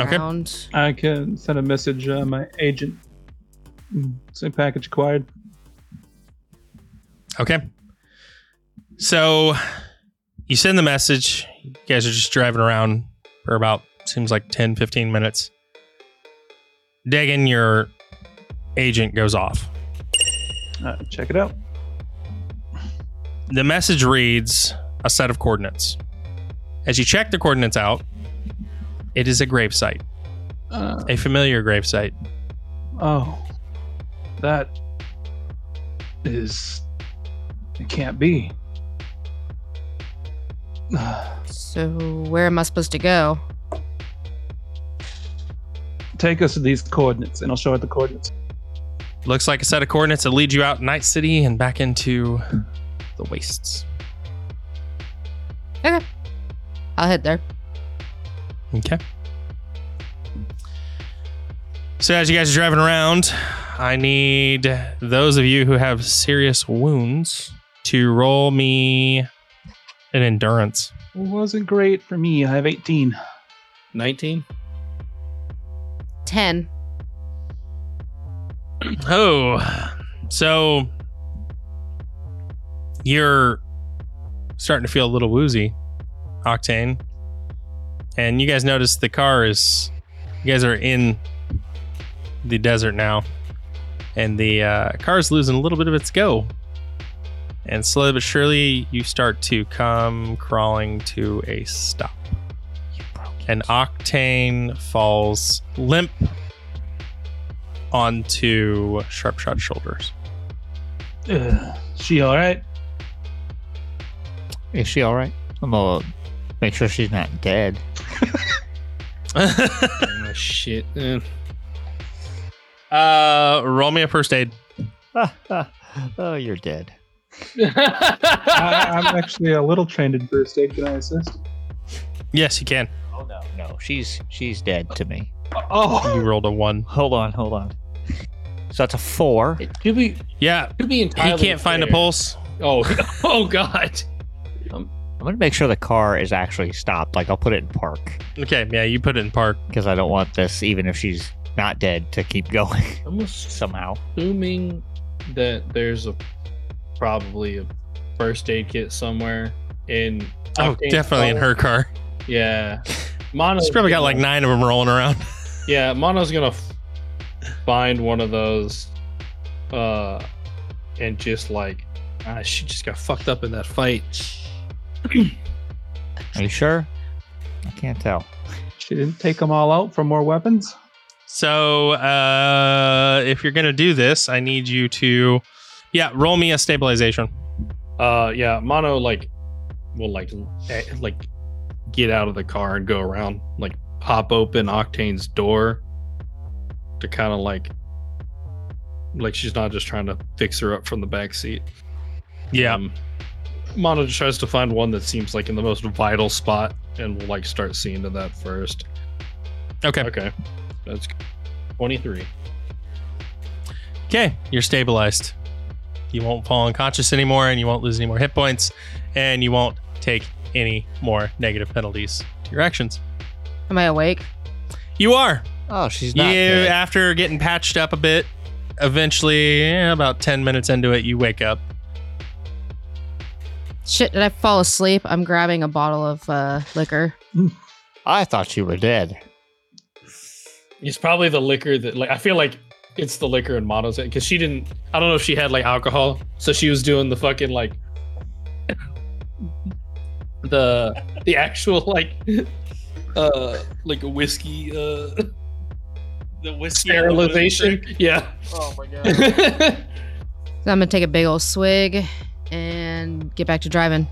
Okay.
around.
I can send a message, uh, my agent. Mm, Same package acquired.
Okay. So you send the message. You guys are just driving around for about, seems like 10, 15 minutes. Dagen, your agent goes off.
Uh, check it out.
The message reads a set of coordinates. As you check the coordinates out, it is a gravesite,
Uh,
a familiar gravesite.
oh, that is. It can't be.
So where am I supposed to go?
Take us to these coordinates, and I'll show it the coordinates.
Looks like a set of coordinates that lead you out Night City and back into the wastes. Okay.
I'll head there.
Okay. So as you guys are driving around, I need those of you who have serious wounds to roll me an endurance.
It wasn't great for me. I have 18.
19?
10. [CLEARS THROAT]
Oh, so you're starting to feel a little woozy, Octane. And you guys notice the car is, you guys are in the desert now, and the uh, car is losing a little bit of its go. And slowly but surely, you start to come crawling to a stop. And Octane falls limp onto Sharpshot's shoulders.
Ugh. She all right?
Is she all right? I'm gonna make sure she's not dead. [LAUGHS]
Oh, shit. Eh.
uh, roll me a first aid. [LAUGHS]
oh, you're dead. [LAUGHS]
I, I'm actually a little trained in first aid. Can I assist?
Yes, you can.
Oh no, no, she's she's dead to me.
Oh,
You rolled a one.
Hold on, hold on. So that's a four.
to be
Yeah,
to be
he can't find a pulse.
Oh, [LAUGHS] oh god.
I'm gonna make sure the car is actually stopped. Like I'll put it in park
Okay, yeah, you put it in park.
because I don't want this, even if she's not dead, to keep going [LAUGHS]
I'm
somehow.
assuming that there's a probably a first aid kit somewhere in.
Oh,
Octane's
definitely in
car.
her car.
Yeah. Mono.
She's probably got like nine of them rolling around. [LAUGHS]
Yeah, Mono's gonna f- find one of those, uh, and just like, ah, she just got fucked up in that fight.
Are you sure? I can't tell.
she didn't take them all out for more weapons.
So, uh, if you're gonna do this, I need you to, yeah, roll me a stabilization.
Uh, yeah, Mono like will like eh, like get out of the car and go around, like pop open Octane's door to kind of like like she's not just trying to fix her up from the back seat.
Yeah.
Um, Mono just tries to find one that seems like in the most vital spot, and will like start seeing to that first.
Okay.
Okay, that's twenty three.
Okay. You're stabilized. You won't fall unconscious anymore, and you won't lose any more hit points, and you won't take any more negative penalties to your actions.
Am I awake?
You are.
Oh, she's
You,
not dead.
after getting patched up a bit, eventually, eh, about 10 minutes into it, you wake up.
Shit, did I fall asleep? I'm grabbing a bottle of uh, liquor.
I thought you were dead.
It's probably the liquor that like I feel like it's the liquor in Mono's because she didn't. I don't know if she had like alcohol, so she was doing the fucking like the the actual like [LAUGHS] uh like a whiskey uh
The whiskey
sterilization. Yeah.
Oh my god. [LAUGHS]
So I'm gonna take a big old swig and get back to driving.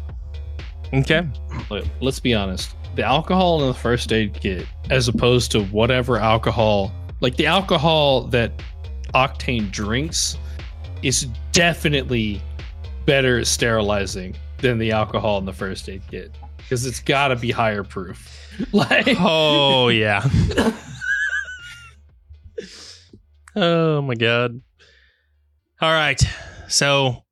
Okay.
Look, let's be honest. The alcohol in the first aid kit, as opposed to whatever alcohol, like the alcohol that Octane drinks, is definitely better at sterilizing than the alcohol in the first aid kit because it's got to be higher proof. [LAUGHS] Like,
Oh yeah. [LAUGHS] oh my god. All right. So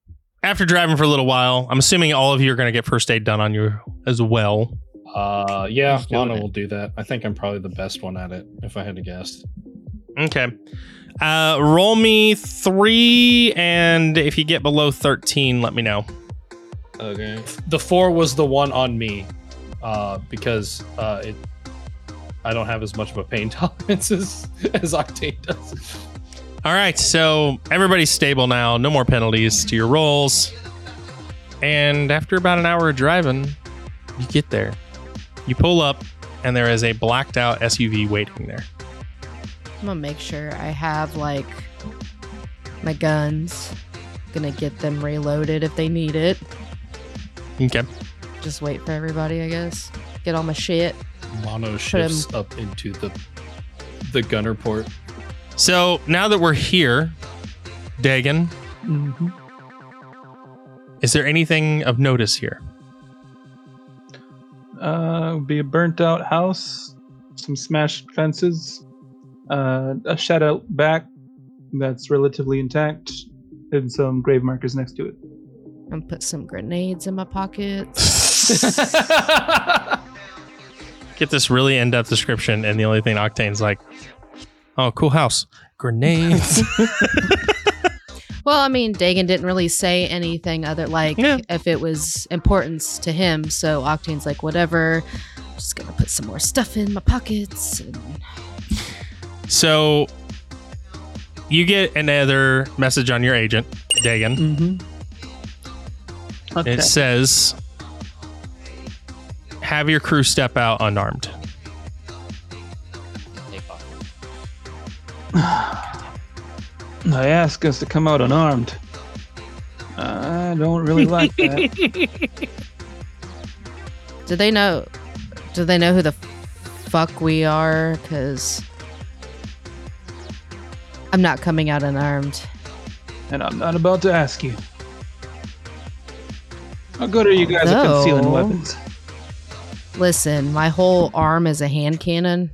after driving for a little while, I'm assuming all of you are going to get first aid done on you as well.
uh, yeah,
Who's
Lana
it?
will do that. I think I'm probably the best one at it, if I had to guess.
Okay. Uh, roll me three, and if you get below 13, let me know.
Okay. The four was the one on me, uh, because uh, it. I don't have as much of a pain [LAUGHS] tolerance as, as Octane does.
All right, so everybody's stable now. No more penalties to your rolls. And after about an hour of driving, you get there. You pull up, and there is a blacked out SUV waiting there.
I'm gonna make sure I have like my guns. Gonna get them reloaded if they need it.
Okay.
Just wait for everybody, I guess. Get all my shit.
Mono shifts up into the the gunner port.
So now that we're here, Dagen,
hmm
is there anything of notice here?
Uh, be a burnt out house, some smashed fences, uh, a shed out back that's relatively intact, and some grave markers next to it.
I'm gonna put some grenades in my pockets. [LAUGHS] [LAUGHS]
Get this really in depth description, and the only thing Octane's like, oh, cool house. Grenades. [LAUGHS] [LAUGHS]
Well, I mean, Dagen didn't really say anything other like
Yeah.
if it was importance to him. So Octane's like, whatever. I'm just gonna put some more stuff in my pockets. And
so you get another message on your agent, Dagen.
Mm-hmm. Okay.
It says, have your crew step out unarmed. [SIGHS]
I ask us to come out unarmed. I don't really like that. [LAUGHS]
do they know? Do they know who the fuck we are? Because I'm not coming out unarmed.
and I'm not about to ask you. How good are you guys at concealing weapons?
Listen, my whole arm is a hand cannon.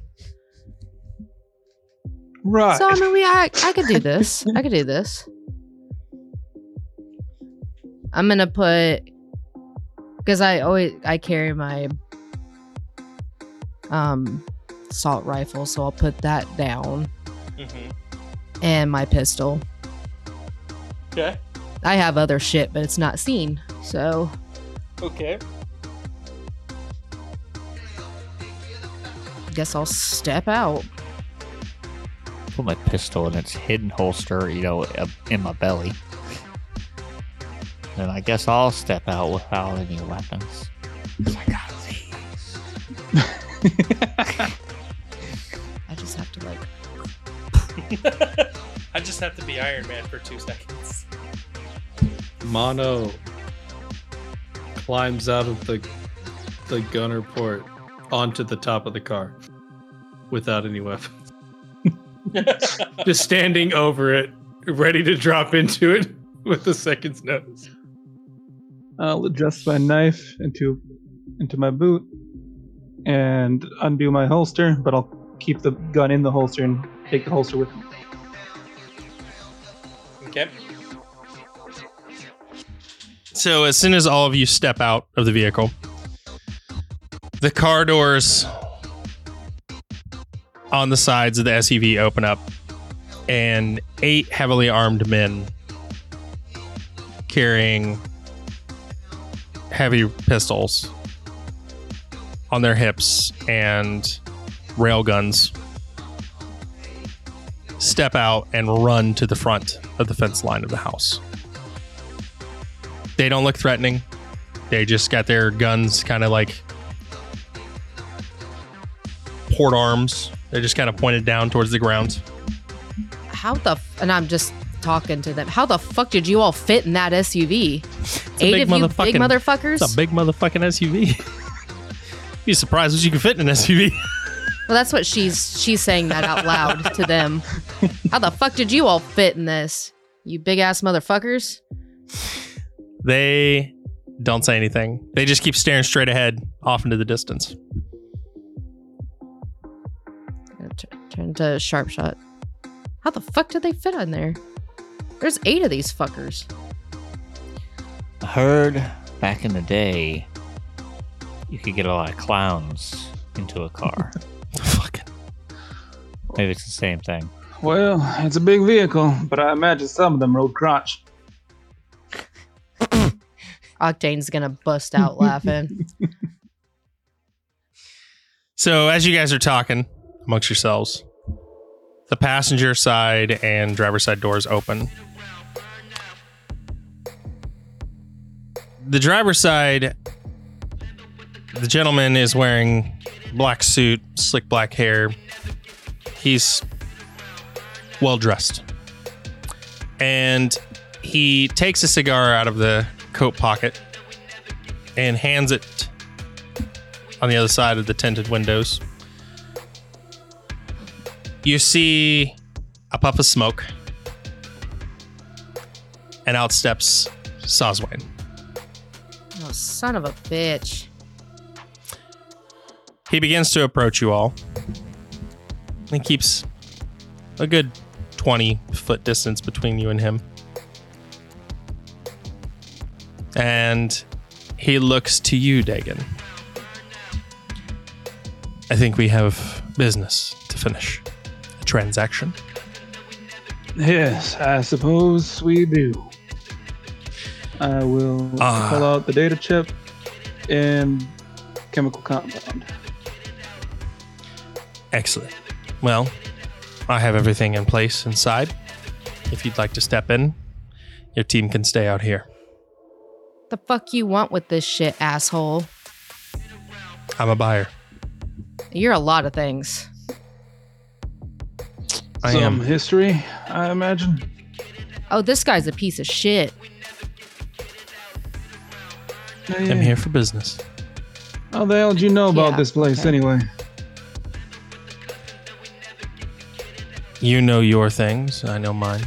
Right.
So I mean, we I, I could do this. [LAUGHS] I could do this. I'm gonna put because I always I carry my um assault rifle, so I'll put that down and my pistol.
Okay.
I have other shit, but it's not seen. So
Okay.
guess I'll step out.
Put my pistol in its hidden holster, you know, in my belly. And I guess I'll step out without any weapons. I got these. [LAUGHS]
I just have to like [LAUGHS]
I just have to be Iron Man for two seconds.
Mono climbs out of the the gunner port onto the top of the car without any weapon. [LAUGHS] Just standing over it, ready to drop into it with a second's notice.
I'll adjust my knife into into my boot and undo my holster, but I'll keep the gun in the holster and take the holster with me.
Okay.
So as soon as all of you step out of the vehicle, the car doors on the sides of the SUV open up, and eight heavily armed men carrying heavy pistols on their hips and rail guns step out and run to the front of the fence line of the house. They don't look threatening. They just got their guns kind of like port arms. They're just kind of pointed down towards the ground.
How the f- and I'm just talking to them. How the fuck did you all fit in that SUV? Eight
big
of you big motherfuckers.
It's a big motherfucking SUV. [LAUGHS] Be surprised what you can fit in an SUV.
well, that's what she's she's saying that out loud to them. How the fuck did you all fit in this? You big ass motherfuckers.
They don't say anything. They just keep staring straight ahead off into the distance.
Gonna Turn to sharp shot. How the fuck did they fit in there? There's eight of these fuckers.
I heard back in the day, you could get a lot of clowns into a car. [LAUGHS]
Fucking
Maybe it's the same thing.
Well, it's a big vehicle, but I imagine some of them rode crotch. [LAUGHS]
Octane's gonna bust out [LAUGHS] laughing.
So as you guys are talking amongst yourselves, the passenger side and driver side doors open. The driver side, the gentleman is wearing black suit, slick black hair. He's well dressed. And he takes a cigar out of the coat pocket and hands it on the other side of the tinted windows. You see a puff of smoke, and out steps Soswain.
oh, son of a bitch.
He begins to approach you all and keeps a good 20 foot distance between you and him. And he looks to you, Dagen. I think we have business to finish. A transaction.
Yes, I suppose we do. I will
Ah.
pull out the data chip and chemical compound.
Excellent. Well, I have everything in place inside. If you'd like to step in, your team can stay out here.
The fuck you want with this shit, asshole?
I'm a buyer.
You're a lot of things.
I
Some
am.
history, I imagine.
Oh, this guy's a piece of shit.
I'm here for business.
How the hell did you know about
Yeah,
this place
okay.
anyway?
You know your things. I know mine.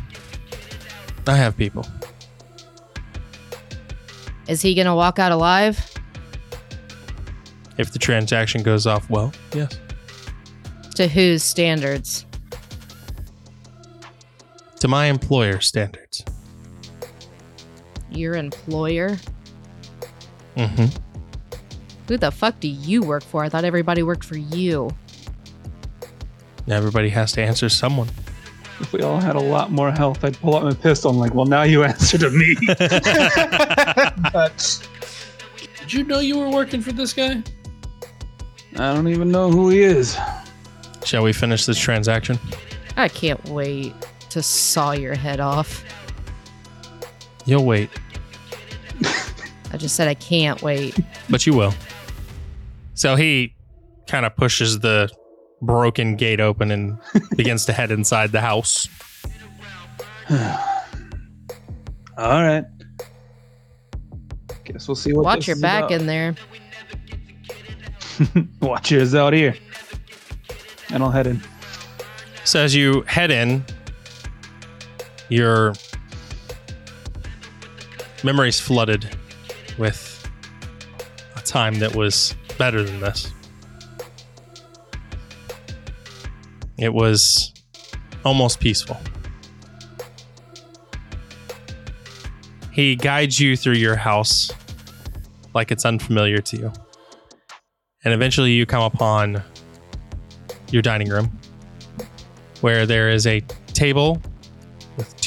I have people.
Is he gonna walk out alive?
If the transaction goes off well, yes.
To whose standards?
To my employer standards.
Your employer?
Mm-hmm.
Who the fuck do you work for? I thought everybody worked for you.
Everybody has to answer someone.
If we all had a lot more health, I'd pull out my pistol and like, well, now you [LAUGHS] answer to me. [LAUGHS] but
Did you know you were working for this guy?
I don't even know who he is.
Shall we finish this transaction?
I can't wait to saw your head off.
You'll wait,
I just said I can't wait.
but you will. So he kind of pushes the broken gate open and [LAUGHS] begins to head inside the house. [SIGHS]
All right. Guess Guess we'll see what.
Watch
this
your
is
back
about.
in there. [LAUGHS]
Watch yours out here. And I'll head in.
So as you head in, your memories flooded with a time that was better than this. It was almost peaceful. He guides you through your house like it's unfamiliar to you. And eventually you come upon your dining room where there is a table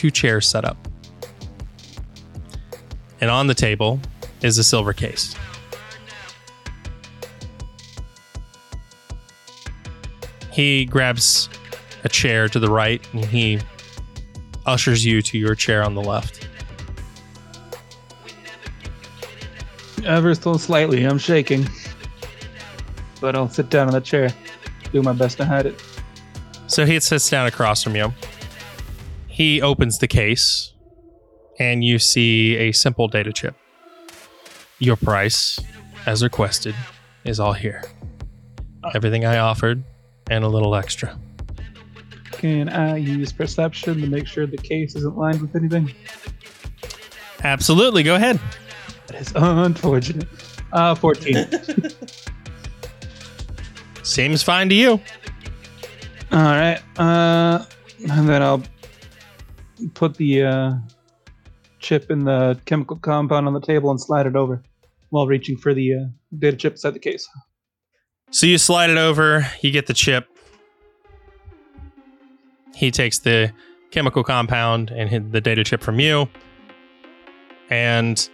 two chairs set up. And on the table is a silver case. He grabs a chair to the right and he ushers you to your chair on the left.
Ever so slightly, I'm shaking. But I'll sit down in the chair. Do my best to hide it.
So he sits down across from you. He opens the case, and you see a simple data chip. Your price, as requested, is all here. Everything I offered, and a little extra.
Can I use perception to make sure the case isn't lined with anything?
Absolutely, go ahead.
That is unfortunate. Uh, 14. [LAUGHS]
Seems fine to you.
All right. Uh, and then I'll put the uh, chip in the chemical compound on the table and slide it over while reaching for the uh, data chip inside the case.
So you slide it over, you get the chip. He takes the chemical compound and the data chip from you. And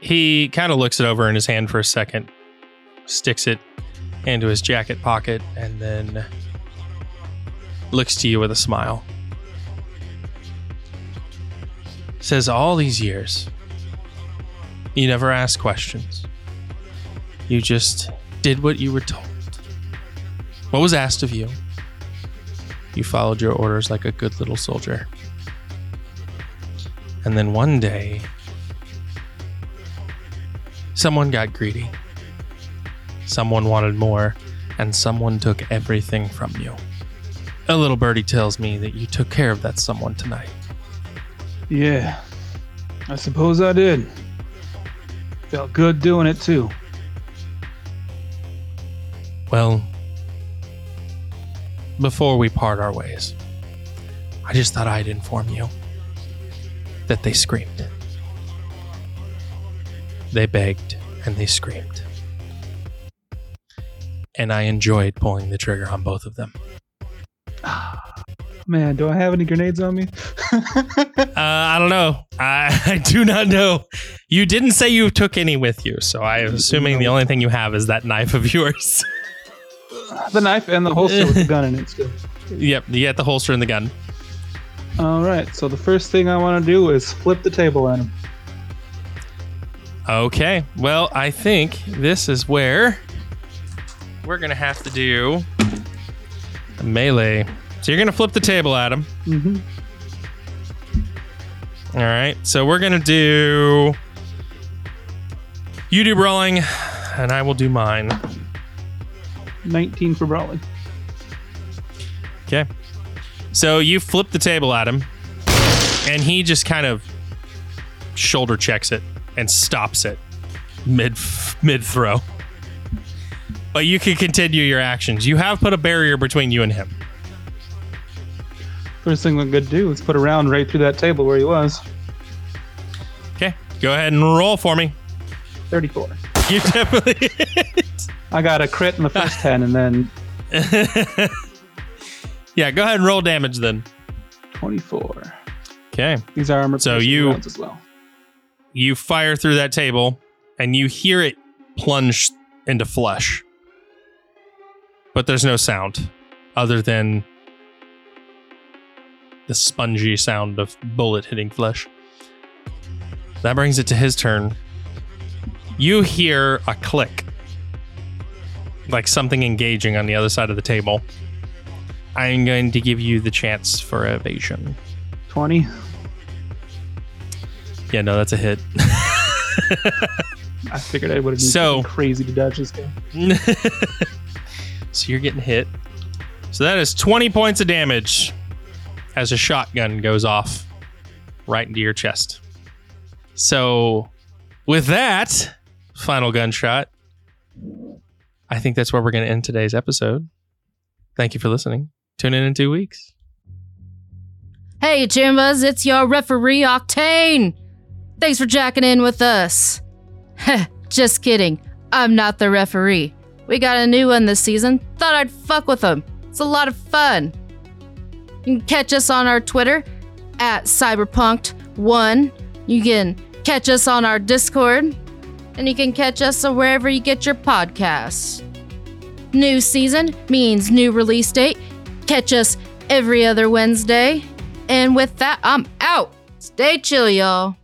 he kind of looks it over in his hand for a second, sticks it into his jacket pocket, and then looks to you with a smile. Says, All these years, you never asked questions. You just did what you were told. What was asked of you? You followed your orders like a good little soldier. And then one day, someone got greedy. Someone wanted more, and someone took everything from you. A little birdie tells me that you took care of that someone tonight.
Yeah, I suppose I did. Felt good doing it too.
Well, before we part our ways, I just thought I'd inform you that they screamed. They begged and they screamed. And I enjoyed pulling the trigger on both of them.
Man, do I have any grenades on me? [LAUGHS]
Uh, I don't know. I, [LAUGHS] I do not know. You didn't say you took any with you, so I'm assuming the only thing you have is that knife of yours. [LAUGHS]
the knife and the holster with the gun in it still.
yep, you get the holster and the gun.
All right, so the first thing I want to do is flip the table at him.
Okay. Well, I think this is where we're going to have to do a melee. So you're going to flip the table at him.
Mm-hmm.
All right. So we're going to do. You do brawling, and I will do mine.
19 for brawling.
Okay. So you flip the table at him, and he just kind of shoulder checks it and stops it mid mid throw. But you can continue your actions. You have put a barrier between you and him.
First thing we're gonna do is put a round right through that table where he was.
Okay. Go ahead and roll for me.
34.
You [LAUGHS] definitely. [LAUGHS]
I got a crit in the first 10 and then [LAUGHS]
yeah. Go ahead and roll damage then.
24.
Okay.
These are armor
So
piercing
you-
rounds as well.
you fire through that table and you hear it plunge into flesh. But there's no sound other than the spongy sound of bullet hitting flesh. That brings it to his turn. You hear a click, like something engaging on the other side of the table. I'm going to give you the chance for evasion.
20.
Yeah, no, that's a hit. [LAUGHS]
I figured I would have been
So-
crazy to dodge this guy. [LAUGHS]
so you're getting hit. So that is 20 points of damage as a shotgun goes off right into your chest. So with that final gunshot, I think that's where we're going to end today's episode. Thank you for listening. Tune in in two weeks.
Hey, Jimbas, it's your referee, Octane. Thanks for jacking in with us. Heh, [LAUGHS] Just kidding. I'm not the referee. We got a new one this season. Thought I'd fuck with them. It's a lot of fun. You can catch us on our Twitter at Cyberpunked1. You can catch us on our Discord. And you can catch us wherever you get your podcasts. New season means new release date. Catch us every other Wednesday. And with that, I'm out. Stay chill, y'all.